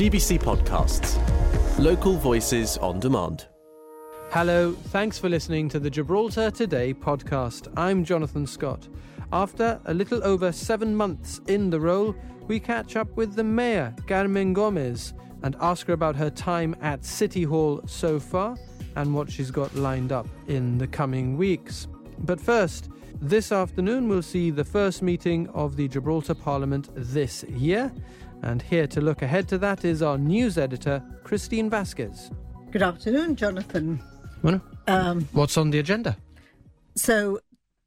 GBC Podcasts. Local voices on demand. Hello, thanks for listening to the Gibraltar Today podcast. I'm Jonathan Scott. After a little over seven months in the role, we catch up with the Mayor, Carmen Gomez, and ask her about her time at City Hall so far and what she's got lined up in the coming weeks. But first, this afternoon we'll see the first meeting of the Gibraltar Parliament this year. And here to look ahead to that is our news editor, Christine Vasquez. Good afternoon, Jonathan. Well, um, what's on the agenda? So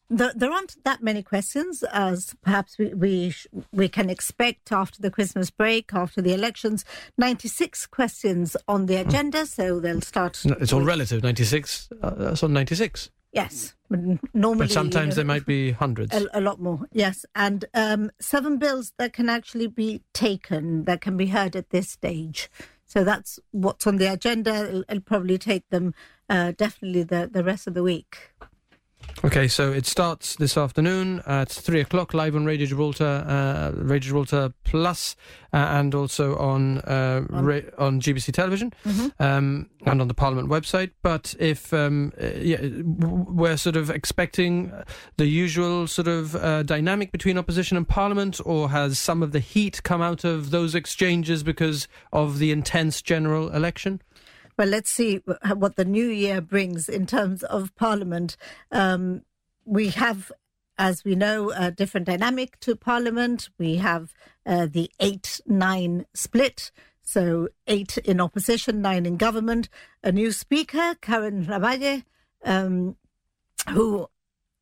the, there aren't that many questions as perhaps we, we, we can expect after the Christmas break, after the elections. 96 questions on the agenda, so they'll start. No, it's all relative. 96. Uh, that's on 96. Yes, but normally. But sometimes there might be hundreds. A, a lot more, yes. And um, seven bills that can actually be taken, that can be heard at this stage. So that's what's on the agenda. It'll, it'll probably take them uh, definitely the, the rest of the week. Okay, so it starts this afternoon at three o'clock live on Radio Gibraltar, uh, Radio Gibraltar Plus, uh, and also on uh, on, ra- on GBC Television mm-hmm. um, and on the Parliament website. But if um, uh, yeah, we're sort of expecting the usual sort of uh, dynamic between opposition and Parliament, or has some of the heat come out of those exchanges because of the intense general election? Well, let's see what the new year brings in terms of Parliament. Um, we have, as we know, a different dynamic to Parliament. We have uh, the 8 9 split. So, eight in opposition, nine in government. A new speaker, Karen Ravalle, um, who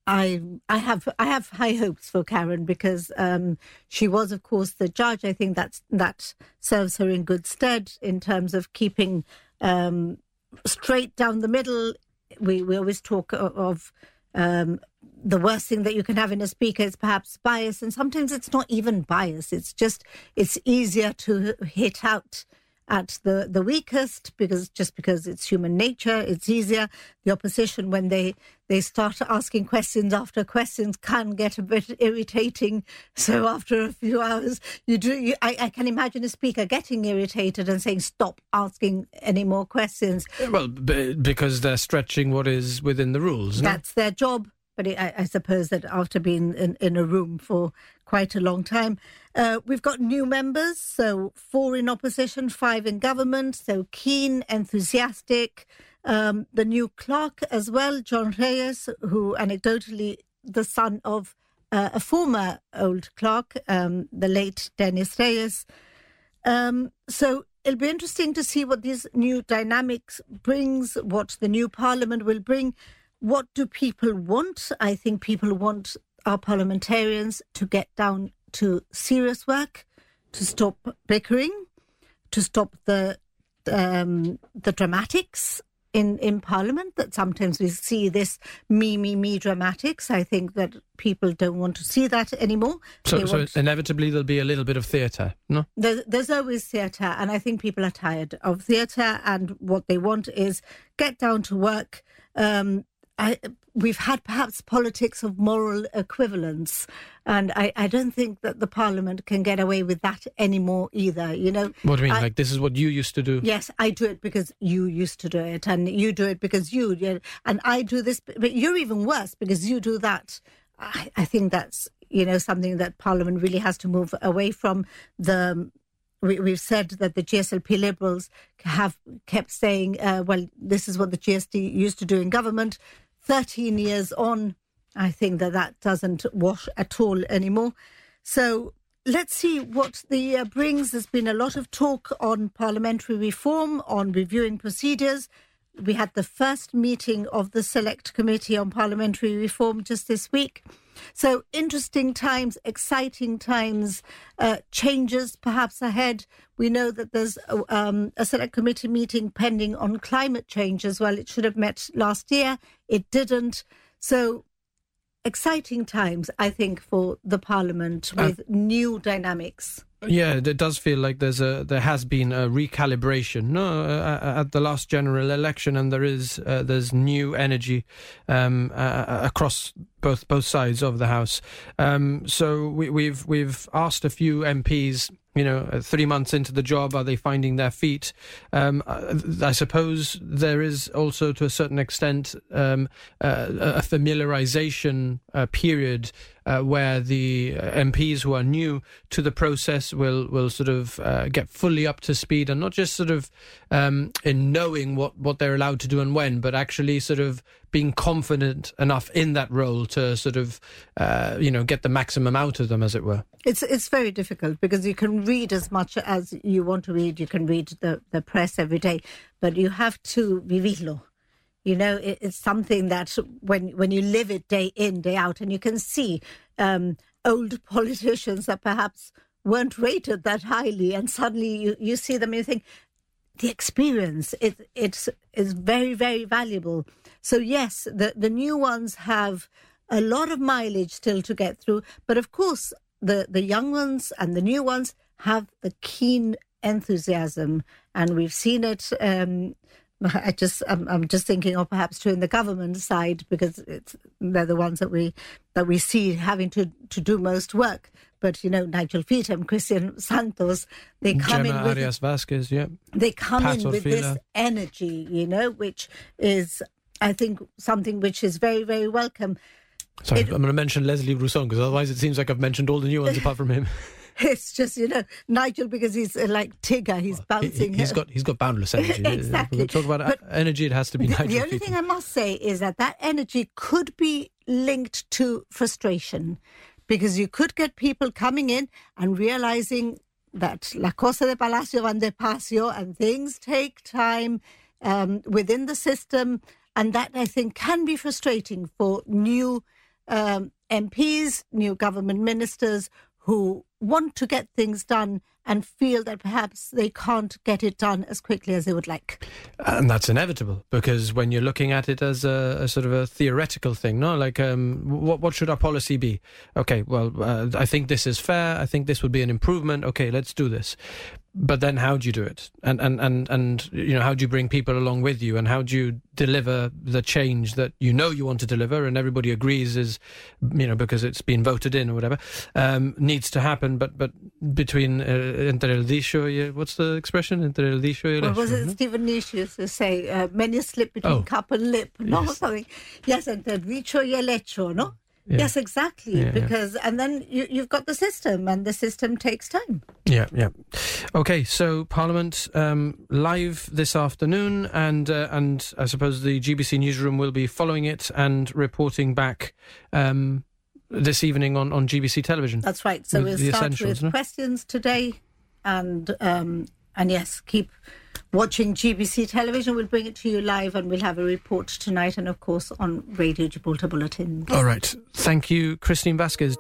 I I have I have high hopes for Karen because um, she was, of course, the judge. I think that's that serves her in good stead in terms of keeping um, straight down the middle. We we always talk of um, the worst thing that you can have in a speaker is perhaps bias, and sometimes it's not even bias. It's just it's easier to hit out at the, the weakest because just because it's human nature, it's easier. The opposition, when they, they start asking questions after questions, can get a bit irritating. So after a few hours, you do. You, I, I can imagine a speaker getting irritated and saying, "Stop asking any more questions." Well, b- because they're stretching what is within the rules. That's no? their job. But I, I, suppose that after being in, in a room for quite a long time, uh, we've got new members. So four in opposition, five in government. So keen, enthusiastic. Um, the new clerk as well, John Reyes, who anecdotally the son of uh, a former old clerk, um, the late Dennis Reyes. Um, so it'll be interesting to see what these new dynamics brings, what the new parliament will bring. What do people want? I think people want our parliamentarians to get down to serious work, to stop bickering, to stop the um, the dramatics in, in Parliament. That sometimes we see this me, me, me dramatics. I think that people don't want to see that anymore. So, so inevitably there'll be a little bit of theatre, no? There, there's always theatre, and I think people are tired of theatre, and what they want is get down to work. Um, I, we've had perhaps politics of moral equivalence, and I, I, don't think that the Parliament can get away with that anymore either. You know, what do you mean? I, like this is what you used to do? Yes, I do it because you used to do it, and you do it because you, and I do this, but you're even worse because you do that. I, I think that's you know something that Parliament really has to move away from. The we, have said that the GSLP Liberals have kept saying, uh, well, this is what the GSD used to do in government. 13 years on, I think that that doesn't wash at all anymore. So let's see what the year brings. There's been a lot of talk on parliamentary reform, on reviewing procedures. We had the first meeting of the Select Committee on Parliamentary Reform just this week. So, interesting times, exciting times, uh, changes perhaps ahead. We know that there's um, a select committee meeting pending on climate change as well. It should have met last year, it didn't. So, exciting times, I think, for the Parliament with uh, new dynamics. Yeah, it does feel like there's a there has been a recalibration no, uh, uh, at the last general election, and there is uh, there's new energy um, uh, uh across both both sides of the house. Um, so we, we've we've asked a few MPs you know, uh, three months into the job, are they finding their feet? Um, uh, I suppose there is also, to a certain extent, um, uh, a familiarization uh, period uh, where the uh, MPs who are new to the process will will sort of uh, get fully up to speed and not just sort of um, in knowing what, what they're allowed to do and when, but actually sort of being confident enough in that role to sort of uh, you know get the maximum out of them, as it were. It's it's very difficult because you can read as much as you want to read. You can read the, the press every day, but you have to vivirlo. You know, it, it's something that when when you live it day in day out, and you can see um, old politicians that perhaps weren't rated that highly, and suddenly you, you see them and you think the experience it it's is very very valuable. So yes, the the new ones have a lot of mileage still to get through, but of course the the young ones and the new ones have the keen enthusiasm, and we've seen it. Um, I just I'm, I'm just thinking of perhaps in the government side because it's they're the ones that we that we see having to to do most work. But you know Nigel Feetham, Christian Santos, they come Gemma in with Arias Vasquez, yeah. they come Pat in with this energy, you know, which is I think something which is very very welcome. Sorry, It- I'm going to mention Leslie Bruzon because otherwise it seems like I've mentioned all the new ones apart from him. It's just you know Nigel because he's uh, like Tigger, he's bouncing. He, has got he's got boundless energy. Exactly. Talk about But energy. It has to be the, Nigel the only Feetham. thing I must say is that that energy could be linked to frustration because you could get people coming in and realizing that La Cosa de Palacio van de Pasio and things take time um, within the system. And that I think can be frustrating for new um, MPs, new government ministers who want to get things done and feel that perhaps they can't get it done as quickly as they would like. And that's inevitable because when you're looking at it as a, a sort of a theoretical thing, no, like um, what what should our policy be? Okay, well, uh, I think this is fair. I think this would be an improvement. Okay, let's do this. But then, how do you do it? And and and and you know, how do you bring people along with you? And how do you deliver the change that you know you want to deliver, and everybody agrees is, you know, because it's been voted in or whatever, um, needs to happen. But but between uh, entre el dicho, what's the expression? Entre el dicho y el What was it no? Stephen Nish used to say? Uh, many slip between Oh. cup and lip, no? Yes. Something. Yes, and the dicho y el hecho, no? Yeah. Yes, exactly. Yeah, yeah. because and then you, you've got the system, and the system takes time. Yeah, yeah. Okay, so Parliament um, live this afternoon, and uh, and I suppose the GBC newsroom will be following it and reporting back um, this evening on, on GBC television. That's right. So we'll start with no? questions today, and um, and yes, keep watching GBC television. We'll bring it to you live, and we'll have a report tonight, and of course on Radio Gibraltar Bulletin. All right. Thank you, Christine Vasquez.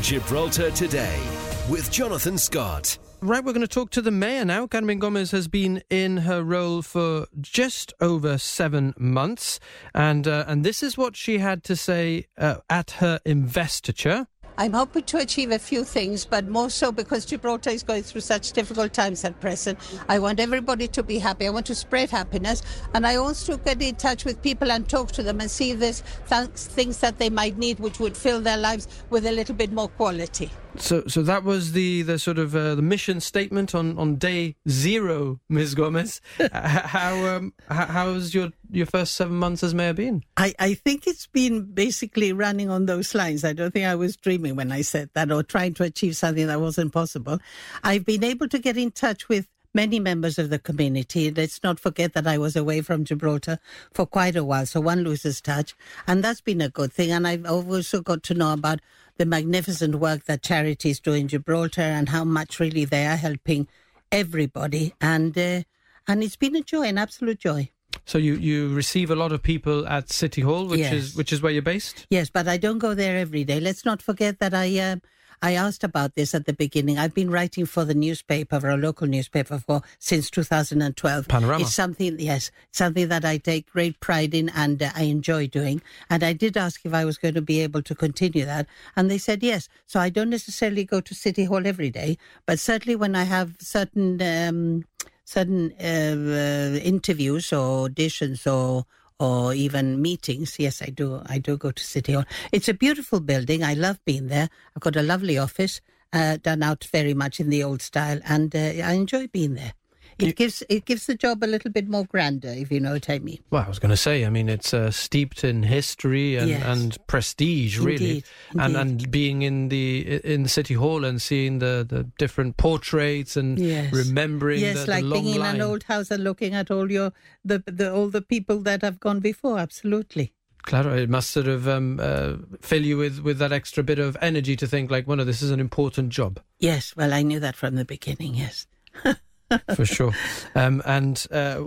Gibraltar Today with Jonathan Scott. Right, we're going to talk to the mayor now. Carmen Gomez has been in her role for just over seven months, and uh, and this is what she had to say uh, at her investiture. I'm hoping to achieve a few things, but more so because Gibraltar is going through such difficult times at present. I want everybody to be happy. I want to spread happiness, and I also get in touch with people and talk to them and see there's th- things that they might need which would fill their lives with a little bit more quality. So, so that was the the sort of uh, the mission statement on, on day zero, Ms. Gomez. How um, h- how's your your first seven months as mayor been? I, I think it's been basically running on those lines. I don't think I was dreaming when I said that or trying to achieve something that wasn't possible. I've been able to get in touch with many members of the community. Let's not forget that I was away from Gibraltar for quite a while, so one loses touch. And that's been a good thing. And I've also got to know about the magnificent work that charities do in Gibraltar and how much really they are helping everybody. And, uh, and it's been a joy, an absolute joy. So you, you receive a lot of people at City Hall, which Yes. is which is where you're based. Yes, but I don't go there every day. Let's not forget that I uh, I asked about this at the beginning. I've been writing for the newspaper, for a local newspaper, for since 2012. Panorama. It's something, yes, something that I take great pride in and uh, I enjoy doing. And I did ask if I was going to be able to continue that, and they said yes. So I don't necessarily go to City Hall every day, but certainly when I have certain. Um, certain uh, uh, interviews or auditions or or even meetings. Yes, I do. I do go to City Hall. It's a beautiful building. I love being there. I've got a lovely office, uh, done out very much in the old style, and uh, I enjoy being there. It gives it gives the job a little bit more grander, if you know what I mean. Well, I was going to say, I mean, it's uh, steeped in history and, Yes. and prestige, really, Indeed, and indeed. and being in the in the city hall and seeing the, the different portraits and Yes. remembering yes, the, like the being in line. an old house and looking at all your the, the all the people that have gone before. Absolutely. Claro, it must sort of um, uh, fill you with, with that extra bit of energy to think like, well, no, this is an important job. Yes. Well, I knew that from the beginning. Yes. for sure. Um, and uh,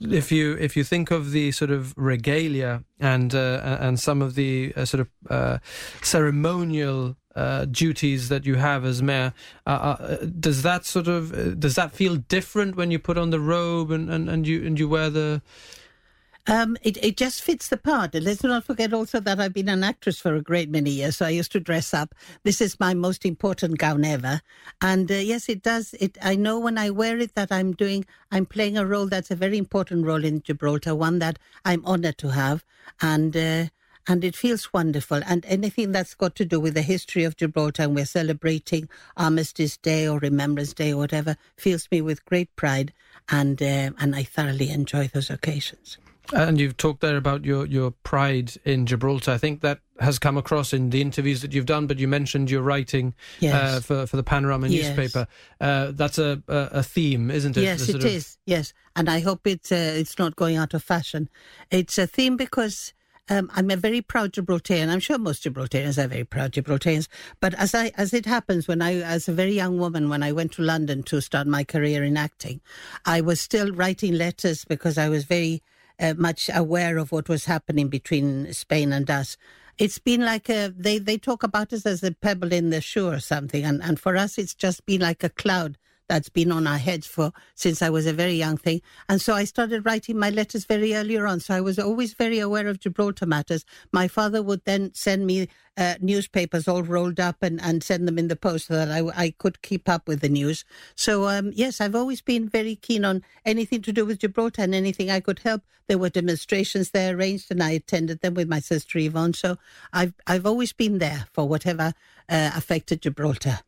if you if you think of the sort of regalia and uh, and some of the uh, sort of uh, ceremonial uh, duties that you have as mayor, uh, does that sort of does that feel different when you put on the robe and, and, and you and you wear the Um, it, it just fits the part. And let's not forget also that I've been an actress for a great many years, so I used to dress up. This is my most important gown ever, and uh, yes, it does. It I know when I wear it that I'm doing, I'm playing a role that's a very important role in Gibraltar, one that I'm honoured to have, and. Uh, and it feels wonderful. And anything that's got to do with the history of Gibraltar, and we're celebrating Armistice Day or Remembrance Day or whatever, fills me with great pride, and uh, and I thoroughly enjoy those occasions. And you've talked there about your, your pride in Gibraltar. I think that has come across in the interviews that you've done, but you mentioned your writing Yes. uh, for, for the Panorama Yes. newspaper. Uh, that's a, a, theme, isn't it? Yes, it sort is. Yes, and I hope it's uh, it's not going out of fashion. It's a theme because um, I'm a very proud Gibraltarian. I'm sure most Gibraltarians are very proud Gibraltarians. But as I as it happens, when I as a very young woman, when I went to London to start my career in acting, I was still writing letters because I was very uh, much aware of what was happening between Spain and us. It's been like a they they talk about us as a pebble in the shoe or something, and and for us it's just been like a cloud that's been on our heads for since I was a very young thing. And so I started writing my letters very earlier on. So I was always very aware of Gibraltar matters. My father would then send me uh, newspapers all rolled up and, and send them in the post so that I, I could keep up with the news. So, um, yes, I've always been very keen on anything to do with Gibraltar and anything I could help. There were demonstrations there arranged and I attended them with my sister Yvonne. So I've, I've always been there for whatever uh, affected Gibraltar.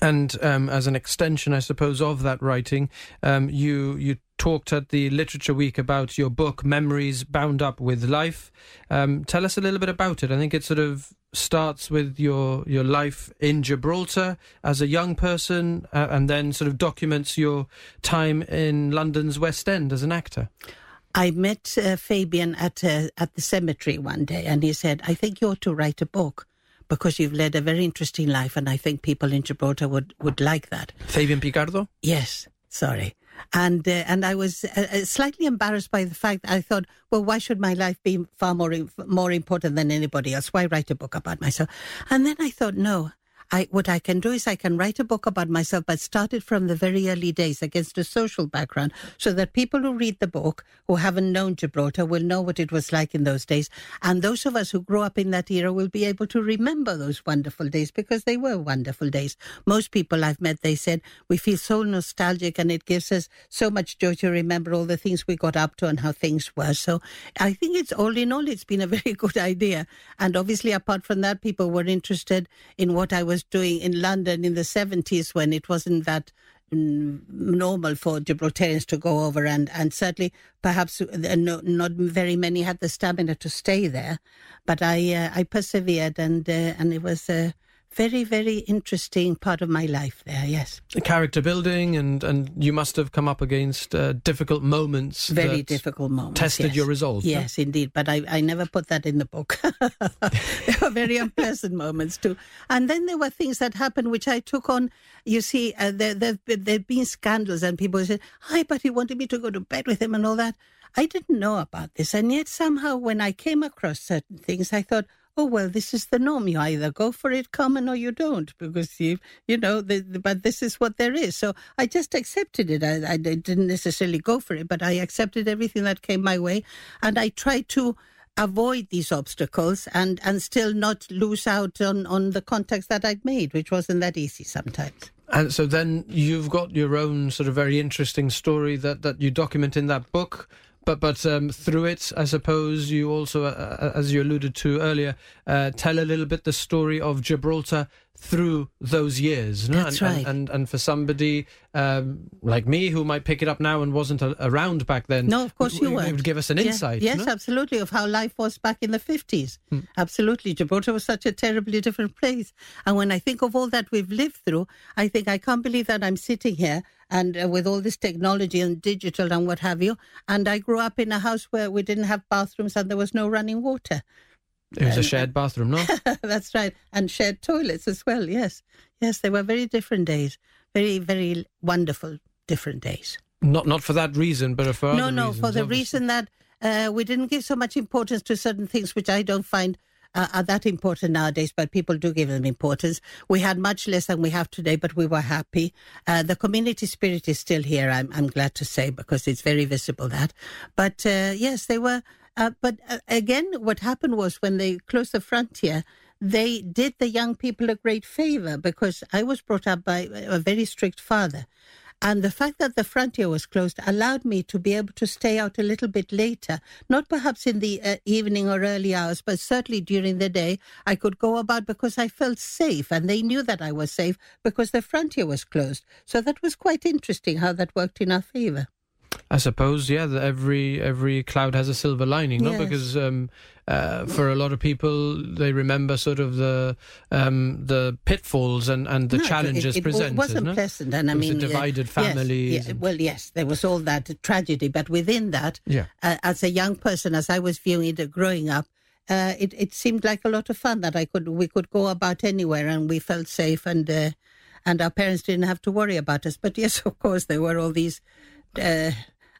And um, as an extension, I suppose, of that writing, um, you you talked at the Literature Week about your book, Memories Bound Up with Life. Um, tell us a little bit about it. I think it sort of starts with your your life in Gibraltar as a young person, uh, and then sort of documents your time in London's West End as an actor. I met uh, Fabian at uh, at the cemetery one day, and he said, "I think you ought to write a book because you've led a very interesting life, and I think people in Gibraltar would would like that." Fabian Picardo. Yes, sorry. And uh, and I was uh, uh, slightly embarrassed by the fact I thought, well, why should my life be far more more important than anybody else? Why write a book about myself? And then I thought, no. I, what I can do is I can write a book about myself, but start it from the very early days against a social background so that people who read the book, who haven't known Gibraltar, will know what it was like in those days. And those of us who grew up in that era will be able to remember those wonderful days because they were wonderful days. Most people I've met, they said, we feel so nostalgic and it gives us so much joy to remember all the things we got up to and how things were. So I think it's all in all, it's been a very good idea. And obviously, apart from that, people were interested in what I was doing in London in the 70s when it wasn't that normal for Gibraltarians to go over, and, and certainly perhaps uh, no, not very many had the stamina to stay there. But I uh, I persevered, and uh, and it was a very very interesting part of my life there. Yes, Character building, and, and you must have come up against uh, difficult moments. very difficult moments. Tested yes. your resolve. Yes, indeed. But I, I never put that in the book. there were very unpleasant moments too. And then there were things that happened which I took on. You see, uh, there, there've been, there've been scandals, and people said, "Hi, but he wanted me to go to bed with him and all that." I didn't know about this, and yet somehow, when I came across certain things, I thought. Oh well, this is the norm. You either go for it common or you don't, because you, you know. The, the- but this is what there is. So I just accepted it. I, I didn't necessarily go for it, but I accepted everything that came my way, and I tried to avoid these obstacles and and still not lose out on on the contacts that I'd made, which wasn't that easy sometimes. And so then you've got your own sort of very interesting story that, that you document in that book. But but um, through it, I suppose you also, uh, uh, as you alluded to earlier, uh, tell a little bit the story of Gibraltar through those years. no? That's and, and- right. And, and for somebody um, like me who might pick it up now and wasn't a, around back then, No, of course you weren't. It would give us an Yeah, insight. Yes, no? absolutely, of how life was back in the 50s. Hmm. Absolutely. Gibraltar was such a terribly different place. And when I think of all that we've lived through, I think I can't believe that I'm sitting here and uh, with all this technology and digital and what have you. And I grew up in a house where we didn't have bathrooms and there was no running water. It was a shared bathroom, no? That's right. And shared toilets as well. Yes. Yes, they were very different days. Very, very wonderful different days. not not for that reason, but for no, no, reasons, for the obviously. reason that uh, we didn't give so much importance to certain things which I don't find uh, are that important nowadays, but people do give them importance. We had much less than we have today, but we were happy. Uh, the community spirit is still here, I'm, I'm glad to say, because it's very visible that. But uh, yes, they were. Uh, but uh, again, what happened was when they closed the frontier, they did the young people a great favor because I was brought up by a very strict father. And the fact that the frontier was closed allowed me to be able to stay out a little bit later, not perhaps in the uh, evening or early hours, but certainly during the day. I could go about because I felt safe, and they knew that I was safe because the frontier was closed. So that was quite interesting how that worked in our favor. I suppose, yeah, that every every cloud has a silver lining, no? Because um, uh, for a lot of people, they remember sort of the um, the pitfalls and, and the No, challenges it, it, presented. wasn't no? pleasant, and I It mean, divided yes, families yeah, well, yes, there was all that tragedy, but within that, Yeah. uh, as a young person, as I was viewing it growing up, uh, it it seemed like a lot of fun that I could we could go about anywhere and we felt safe and uh, and our parents didn't have to worry about us. But yes, of course, there were all these. Uh,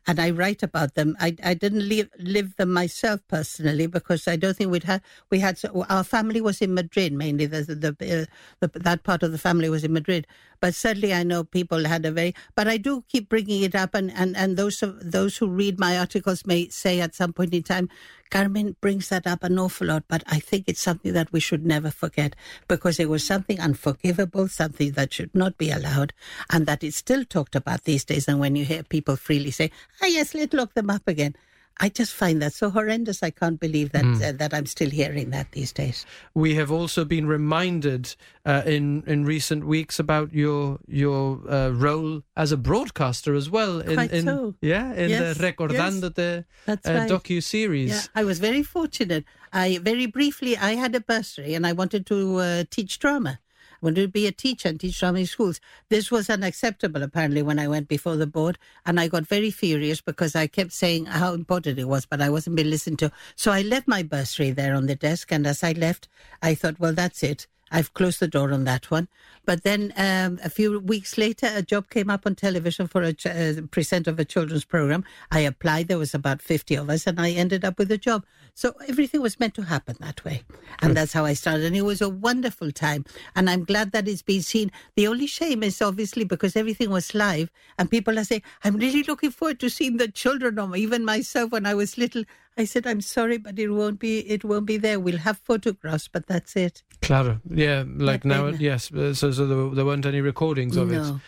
and I write about them. I, I didn't live, live them myself personally because I don't think we'd had we had so, our family was in Madrid mainly. The, the, uh, the that part of the family was in Madrid, but certainly I know people had a very. But I do keep bringing it up, and and and those those who read my articles may say at some point in time, Carmen brings that up an awful lot. But I think it's something that we should never forget because it was something unforgivable, something that should not be allowed, and that is still talked about these days. And when you hear people freely say, "Ah, yes, let's lock them up again." I just find that so horrendous. I can't believe that uh, that I'm still hearing that these days. We have also been reminded uh, in in recent weeks about your your uh, role as a broadcaster as well. In, Quite in so. yeah, in Yes, the Recordándote That's uh, right. docu series. Yeah, I was very fortunate. I very briefly, I had a bursary and I wanted to uh, teach drama. Wanted to be a teacher and teach drama in schools. This was unacceptable, apparently, when I went before the board. And I got very furious because I kept saying how important it was, but I wasn't being listened to. So I left my bursary there on the desk. And as I left, I thought, well, that's it. I've closed the door on that one. But then um, a few weeks later, a job came up on television for a ch- uh, presenter of a children's program. I applied. There was about 50 of us, and I ended up with a job. So everything was meant to happen that way. And that's how I started. And it was a wonderful time. And I'm glad that it's been seen. The only shame is obviously because everything was live, and people are saying, I'm really looking forward to seeing the children, or even myself when I was little. I said, I'm sorry, but it won't be. It won't be there. We'll have photographs, but that's it. Claro, yeah, like now, yes. uh, So, so there, weren't any recordings of it. No.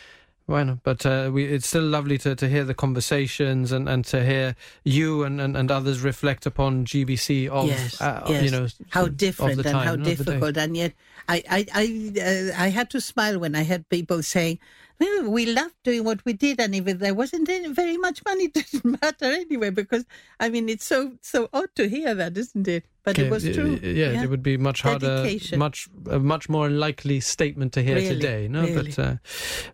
Why not? But uh, we, it's still lovely to, to hear the conversations and, and to hear you and, and, and others reflect upon GBC of yes, uh, yes. you know how different the and how no, of the day. difficult, and yet I I I, uh, I had to smile when I heard people saying. "Well, We loved doing what we did, and if there wasn't very much money, it didn't matter anyway. Because I mean, it's so so odd to hear that, isn't it? But Okay, it was true. y- Yeah, it would be much harder, Dedication. much a much more likely statement to hear Really, today. No, really. but uh,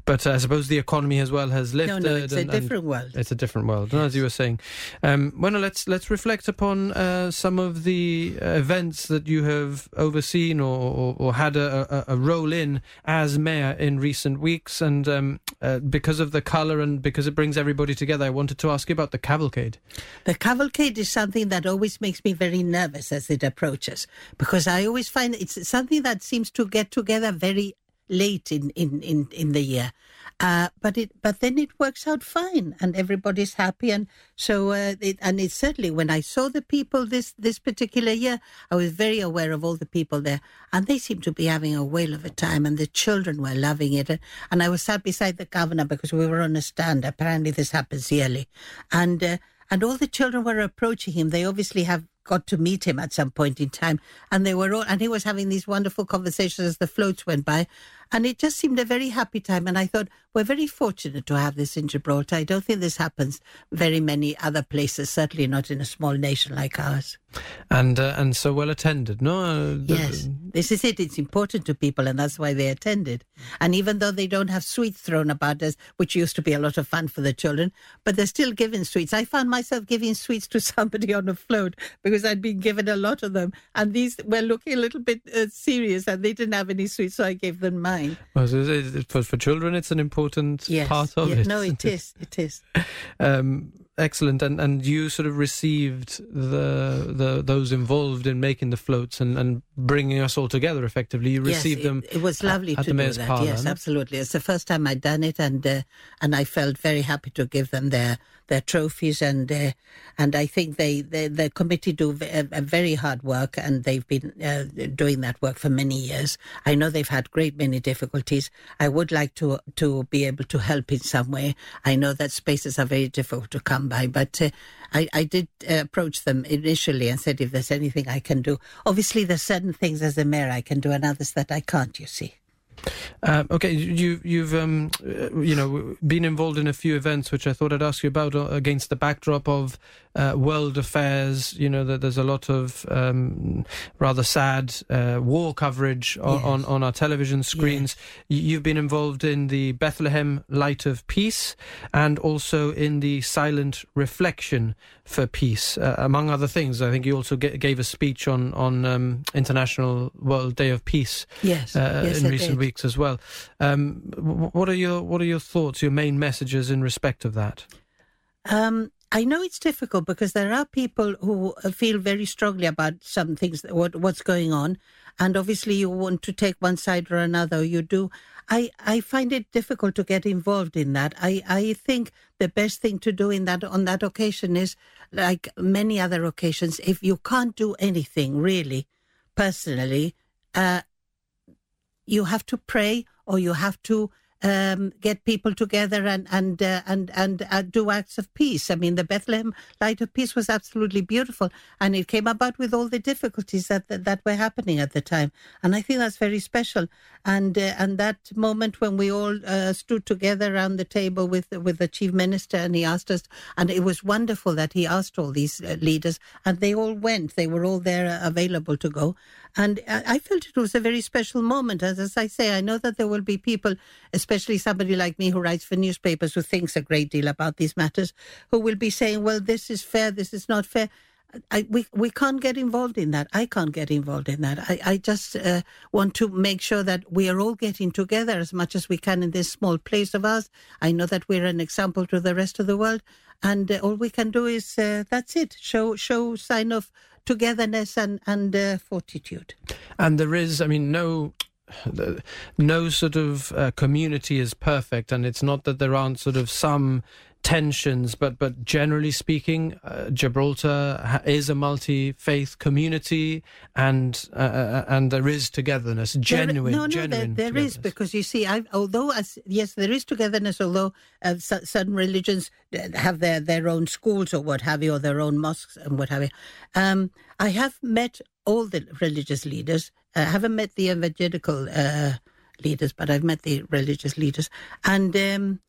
but uh, I suppose the economy as well has lifted. no, no, it's a and- and different world. It's a different world, no, as you were saying. Um, well, no, let's let's reflect upon uh, some of the uh, events that you have overseen or, or, or had a, a, a role in as mayor in recent weeks, and um, uh, because of the colour and because it brings everybody together, I wanted to ask you about the cavalcade. The cavalcade is something that always makes me very nervous as it approaches because I always find it's something that seems to get together very late in, in, in, in the year. Uh, but it, but then it works out fine, and everybody's happy, and so uh, it, and certainly when I saw the people this this particular year, I was very aware of all the people there, and they seemed to be having a whale of a time, and the children were loving it, and, and I was sat beside the governor because we were on a stand. Apparently, this happens yearly, and. Uh, and all the children were approaching him. They obviously have got to meet him at some point in time, and they were all, and he was having these wonderful conversations as the floats went by, and it just seemed a very happy time. And I thought we're very fortunate to have this in Gibraltar. I don't think this happens very many other places, certainly not in a small nation like ours. And uh, and so well attended, no? Uh, Yes, this is it. It's important to people, and that's why they attended. And even though they don't have sweets thrown about us, which used to be a lot of fun for the children, but they're still giving sweets. I found myself giving sweets to somebody on a float because I'd been given a lot of them, and these were looking a little bit uh, serious, and they didn't have any sweets, so I gave them mine. Well, it- it- for, for children, it's an important Yes, part of yeah, it. No, it is. It is. Um, excellent, and and you sort of received the the those involved in making the floats and, and bringing us all together. Effectively, you received yes, it, them. It was lovely at to the do that. parlour, yes, absolutely. It's the first time I'd done it, and uh, and I felt very happy to give them their their trophies, and uh, and I think they, the committee do a, a very hard work, and they've been uh, doing that work for many years. I know they've had great many difficulties. I would like to to be able to help in some way. I know that spaces are very difficult to come by, but uh, I I did uh, approach them initially and said if there's anything I can do. Obviously, there's certain things as a mayor I can do, and others that I can't. You see. Um, okay, you you've um, uh, you know been involved in a few events, which I thought I'd ask you about uh, against the backdrop of uh, world affairs. You know that there's a lot of um, rather sad uh, war coverage on, Yes. on on our television screens. Y You've been involved in the Bethlehem Light of Peace and also in the Silent Reflection for Peace, uh, among other things. I think you also ga- gave a speech on on um, International World Day of Peace Yes, uh, yes, in recent did. Weeks as well. Um, what are your what are your thoughts, your main messages in respect of that? Um, I know it's difficult because there are people who uh, feel very strongly about some things, what what's going on, and obviously you want to take one side or another. You do. I I find it difficult to get involved in that. I I think the best thing to do in that on that occasion is like many other occasions. If you can't do anything really, personally, uh, you have to pray or you have to um, get people together and and uh, and and uh, do acts of peace. I mean, the Bethlehem Light of Peace was absolutely beautiful, and it came about with all the difficulties that that, that were happening at the time. And I think that's very special. And uh, and that moment when we all uh, stood together around the table with with the chief minister, and he asked us, and it was wonderful that he asked all these uh, leaders, and they all went. They were all there, uh, available to go. And I I felt it was a very special moment. As, as I say, I know that there will be people, especially somebody like me who writes for newspapers, who thinks a great deal about these matters, who will be saying, well, this is fair, this is not fair. I, we we can't get involved in that. I can't get involved in that. I, I just uh, want to make sure that we are all getting together as much as we can in this small place of ours. I know that we're an example to the rest of the world, and uh, all we can do is uh, that's it. Show show sign of togetherness and and uh, fortitude. And there is, I mean, no. No sort of uh, community is perfect, and it's not that there aren't sort of some tensions, but but generally speaking, uh, Gibraltar is a multi-faith community, and uh, uh, and there is togetherness, genuine, There, no, no, genuine. there, there is because you see, I've, although as yes, there is togetherness. Although uh, certain religions uh, have their their own schools or what have you, or their own mosques and what have you. Um, I have met all the religious leaders. I haven't met the evangelical uh, leaders, but I've met the religious leaders, and. Um,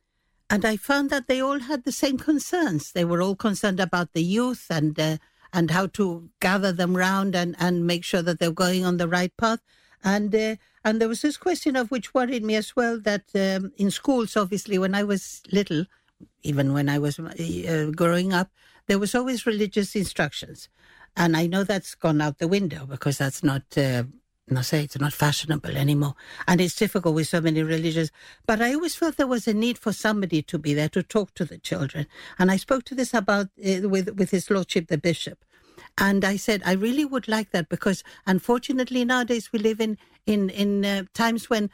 and I found that they all had the same concerns. They were all concerned about the youth and uh, and how to gather them round and, and make sure that they're going on the right path. And uh, and there was this question of which worried me as well that um, in schools, obviously, when I was little, even when I was uh, growing up, there was always religious instructions, and I know that's gone out the window because that's not. And I say it's not fashionable anymore, and it's difficult with so many religions. But I always felt there was a need for somebody to be there to talk to the children. And I spoke to this about uh, with with His Lordship the Bishop, and I said I really would like that because unfortunately nowadays we live in in in uh, times when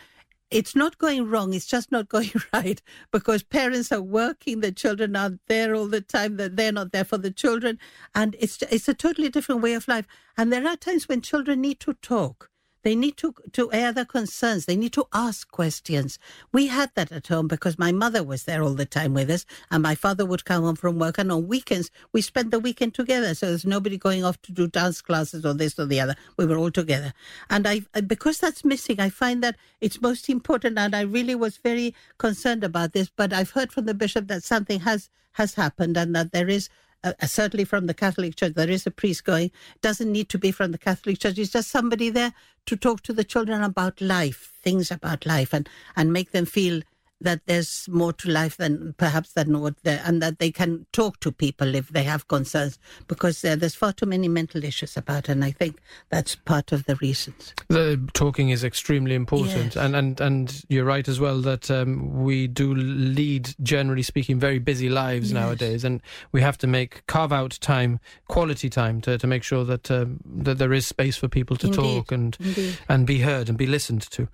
it's not going wrong. It's just not going right because parents are working. The children aren't there all the time. That they're not there for the children, and it's it's a totally different way of life. And there are times when children need to talk. They need to, to air their concerns. They need to ask questions. We had that at home because my mother was there all the time with us, and my father would come home from work. And on weekends, we spent the weekend together. So there's nobody going off to do dance classes or this or the other. We were all together. And I, because that's missing, I find that it's most important. And I really was very concerned about this. But I've heard from the bishop that something has has happened and that there is uh, certainly from the Catholic Church, there is a priest going. Doesn't need to be from the Catholic Church. It's just somebody there to talk to the children about life, things about life, and and make them feel that there's more to life than perhaps than what they and that they can talk to people if they have concerns because uh, there's far too many mental issues about and I think that's part of the reasons. The talking is extremely important Yes. and, and and you're right as well that um, we do lead generally speaking very busy lives Yes. nowadays and we have to make carve out time quality time to, to make sure that um, that there is space for people to Indeed. talk and Indeed. and be heard and be listened to.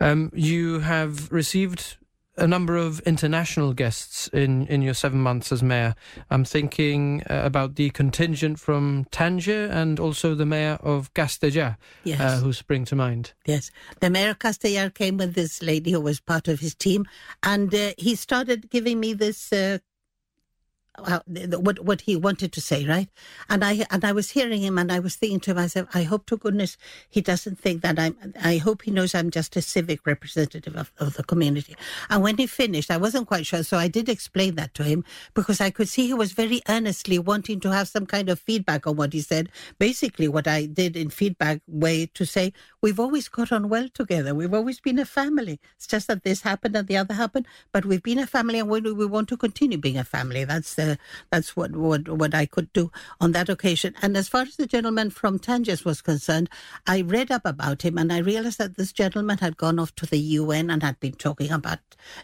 Um, you have received a number of international guests in, in your seven months as mayor. I'm thinking uh, about the contingent from Tangier and also the mayor of Castellar, Yes. uh, who spring to mind. Yes. The mayor of Castellar came with this lady who was part of his team, and uh, he started giving me this. What what he wanted to say, right? And I and I was hearing him, and I was thinking to myself, I hope to goodness he doesn't think that I'm. I hope he knows I'm just a civic representative of, of the community. And when he finished, I wasn't quite sure, so I did explain that to him because I could see he was very earnestly wanting to have some kind of feedback on what he said. Basically, what I did in feedback way to say we've always got on well together. We've always been a family. It's just that this happened and the other happened, but we've been a family, and we, we want to continue being a family. That's the that's what what what I could do on that occasion. And as far as the gentleman from Tangiers was concerned, I read up about him, and I realized that this gentleman had gone off to the UN and had been talking about,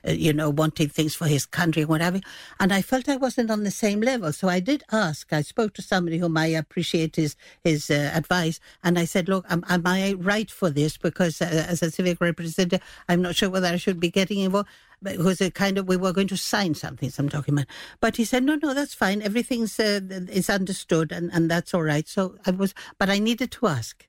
uh, you know, wanting things for his country and whatever. And I felt I wasn't on the same level, so I did ask. I spoke to somebody whom I appreciate his his uh, advice, and I said, "Look, am, am I right for this? Because uh, as a civic representative, I'm not sure whether I should be getting involved." But It was a kind of we were going to sign something, some document. But he said, "No, no, that's fine. Everything's uh, is understood, and and that's all right." So I was, but I needed to ask.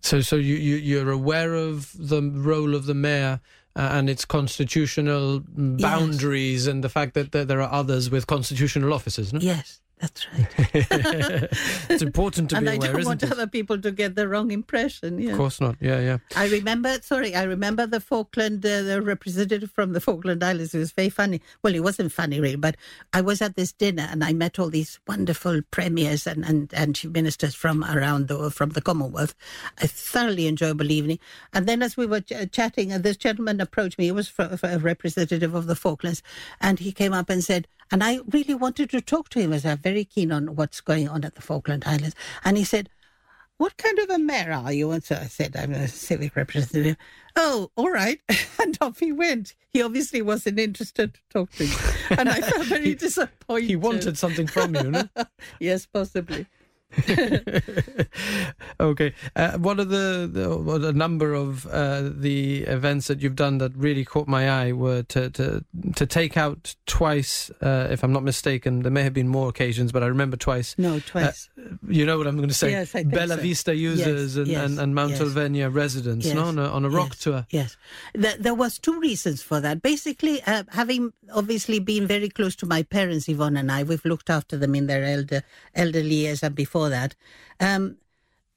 So, so you, you you're aware of the role of the mayor uh, and its constitutional boundaries and the fact that, that there are others with constitutional offices. No? Yes, that's right. it's important to and be I aware, don't isn't want it? other people to get the wrong impression. Yeah. Of course not. Yeah, yeah. I remember, sorry, I remember the Falkland, uh, the representative from the Falkland Islands. It was very funny. Well, it wasn't funny, really, but I was at this dinner and I met all these wonderful premiers and, and, and chief ministers from around the, from the Commonwealth. A thoroughly enjoyable evening. And then as we were ch- chatting, uh, this gentleman approached me. He was fr- fr- a representative of the Falklands. And he came up and said, and I really wanted to talk to him as I'm very keen on what's going on at the Falkland Islands. And he said, what kind of a mayor are you? And so I said, I'm a civic representative. Oh, all right. And off he went. He obviously wasn't interested to talk to me. And I felt very disappointed. He wanted something from you, no? yes, possibly. okay. Uh, what are the, the what a number of uh, the events that you've done that really caught my eye were to to to take out twice, uh, if I'm not mistaken. There may have been more occasions, but I remember twice. No, twice. You know what I'm going to say? Yes, I think Bella so. Vista users Yes, and, yes, and, and Mount yes. Alvernia residents, Yes, no, on a, on a rock tour. Yes, there, there was two reasons for that. Basically, uh, having obviously been very close to my parents, Yvonne and I, we've looked after them in their elder elderly years and before that. Um,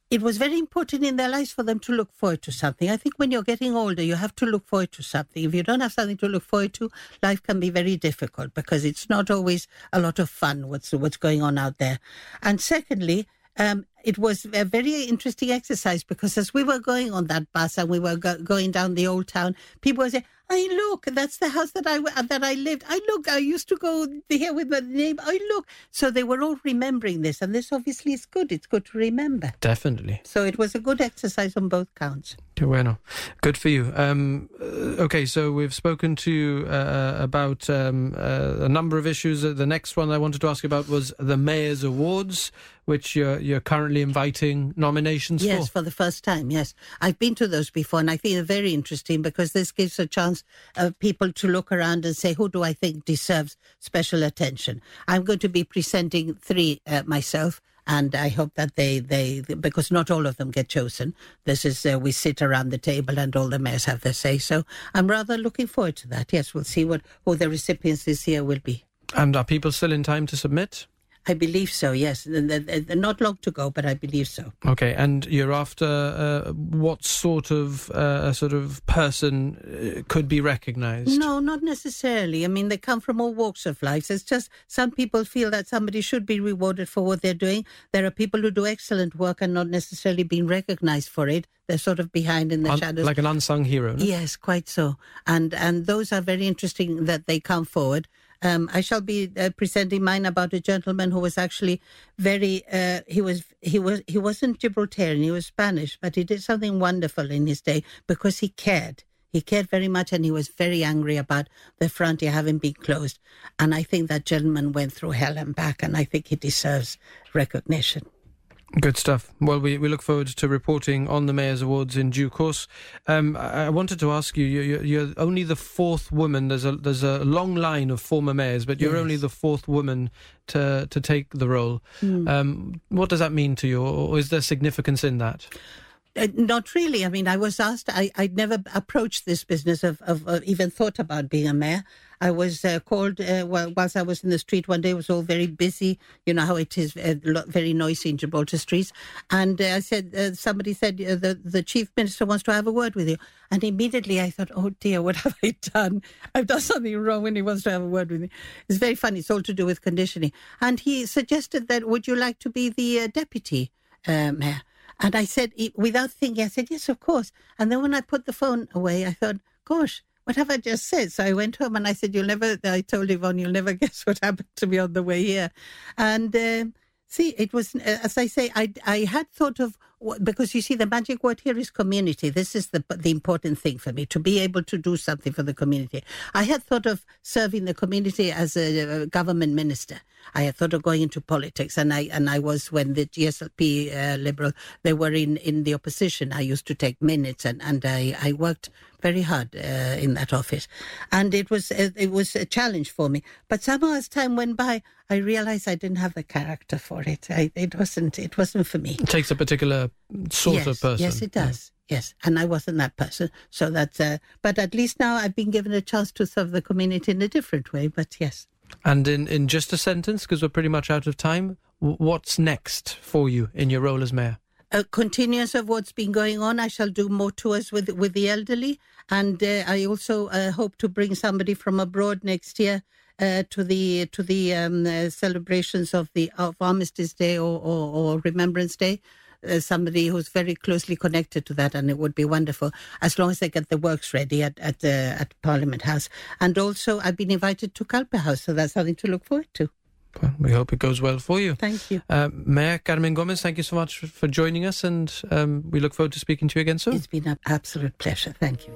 it was very important in their lives for them to look forward to something. I think when you're getting older, you have to look forward to something. If you don't have something to look forward to, life can be very difficult because it's not always a lot of fun what's what's going on out there. And secondly, um, it was a very interesting exercise because as we were going on that bus and we were go- going down the old town, people were saying, "I look, that's the house that I that I lived. I look, I used to go here with my name. I look." So they were all remembering this, and this obviously is good. It's good to remember. Definitely. So it was a good exercise on both counts. Qué bueno. Good for you. Um, uh, okay, so we've spoken to you uh, about um, uh, a number of issues. Uh, The next one I wanted to ask about was the Mayor's Awards, which you're, you're currently inviting nominations Yes, for. Yes, for the first time. Yes, I've been to those before, and I think they're very interesting because this gives a chance of people to look around and say, "Who do I think deserves special attention?" I'm going to be presenting three uh, myself. and I hope that they they because not all of them get chosen. This is uh, we sit around the table and all the mayors have their say. So I'm rather looking forward to that. Yes, we'll see what who the recipients this year will be. And are people still in time to submit? I believe so. Yes, not long to go, but I believe so. Okay, and you're after uh, what sort of uh, sort of person uh, could be recognised? No, not necessarily. I mean, they come from all walks of life. It's just some people feel that somebody should be rewarded for what they're doing. There are people who do excellent work and not necessarily being recognised for it. They're sort of behind in the Un- shadows, like an unsung hero. No? Yes, quite so. And and those are very interesting that they come forward. Um, I shall be uh, presenting mine about a gentleman who was actually very. Uh, he was he was he wasn't Gibraltarian. He was Spanish, but he did something wonderful in his day because he cared. He cared very much, and he was very angry about the frontier having been closed. And I think that gentleman went through hell and back, and I think he deserves recognition. Good stuff. Well, we, we look forward to reporting on the Mayor's Awards in due course. Um, I, I, wanted to ask you, you're, you're, only the fourth woman. There's a there's a long line of former mayors, but you're yes. only the fourth woman to to take the role. Mm. Um, what does that mean to you, or is there significance in that? Uh, not really. I mean, I was asked. I I'd never approached this business of, of, of even thought about being a mayor. I was uh, called uh, whilst I was in the street one day. It was all very busy. You know how it is, uh, very noisy in Gibraltar streets. And uh, I said, uh, somebody said uh, the the chief minister wants to have a word with you. And immediately I thought, oh dear, what have I done? I've done something wrong when he wants to have a word with me. It's very funny. It's all to do with conditioning. And he suggested that would you like to be the deputy mayor? And I said, without thinking, I said, yes, of course. And then when I put the phone away, I thought, gosh, what have I just said? So I went home and I said, You'll never, I told Yvonne, you'll never guess what happened to me on the way here. And uh, see, it was, uh, as I say, I, I had thought of, because you see, the magic word here is community. This is the, the important thing for me, to be able to do something for the community. I had thought of serving the community as a, a government minister. I had thought of going into politics, and I and I was when the GSLP uh, Liberal they were in, in the opposition. I used to take minutes, and, and I, I worked very hard uh, in that office, and it was uh, it was a challenge for me. But somehow as time went by, I realized I didn't have the character for it. I, it wasn't it wasn't for me. It takes a particular sort yes, of person. Yes, it does. Yeah. Yes, and I wasn't that person. So that's, uh, but at least now I've been given a chance to serve the community in a different way. But yes. And in, in just a sentence, because we're pretty much out of time, what's next for you in your role as mayor? A continuance of what's been going on. I shall do more tours with with the elderly, and uh, I also uh, hope to bring somebody from abroad next year uh, to the to the um, uh, celebrations of the of Armistice Day or, or, or Remembrance Day uh, somebody who's very closely connected to that, and it would be wonderful as long as they get the works ready at at, uh, at Parliament House. And also, I've been invited to Calpe House, so that's something to look forward to. Well, we hope it goes well for you. Thank you. Uh, Mayor Carmen Gomez, thank you so much for joining us, and um, we look forward to speaking to you again soon. It's been an absolute pleasure. Thank you.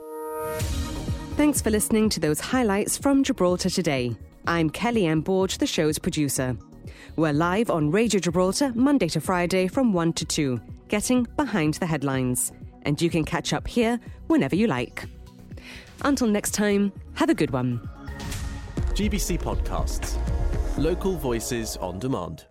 Thanks for listening to those highlights from Gibraltar today. I'm Kelly M. Borge, the show's producer. We're live on Radio Gibraltar Monday to Friday from 1 to 2, getting behind the headlines. And you can catch up here whenever you like. Until next time, have a good one. GBC Podcasts Local Voices on Demand.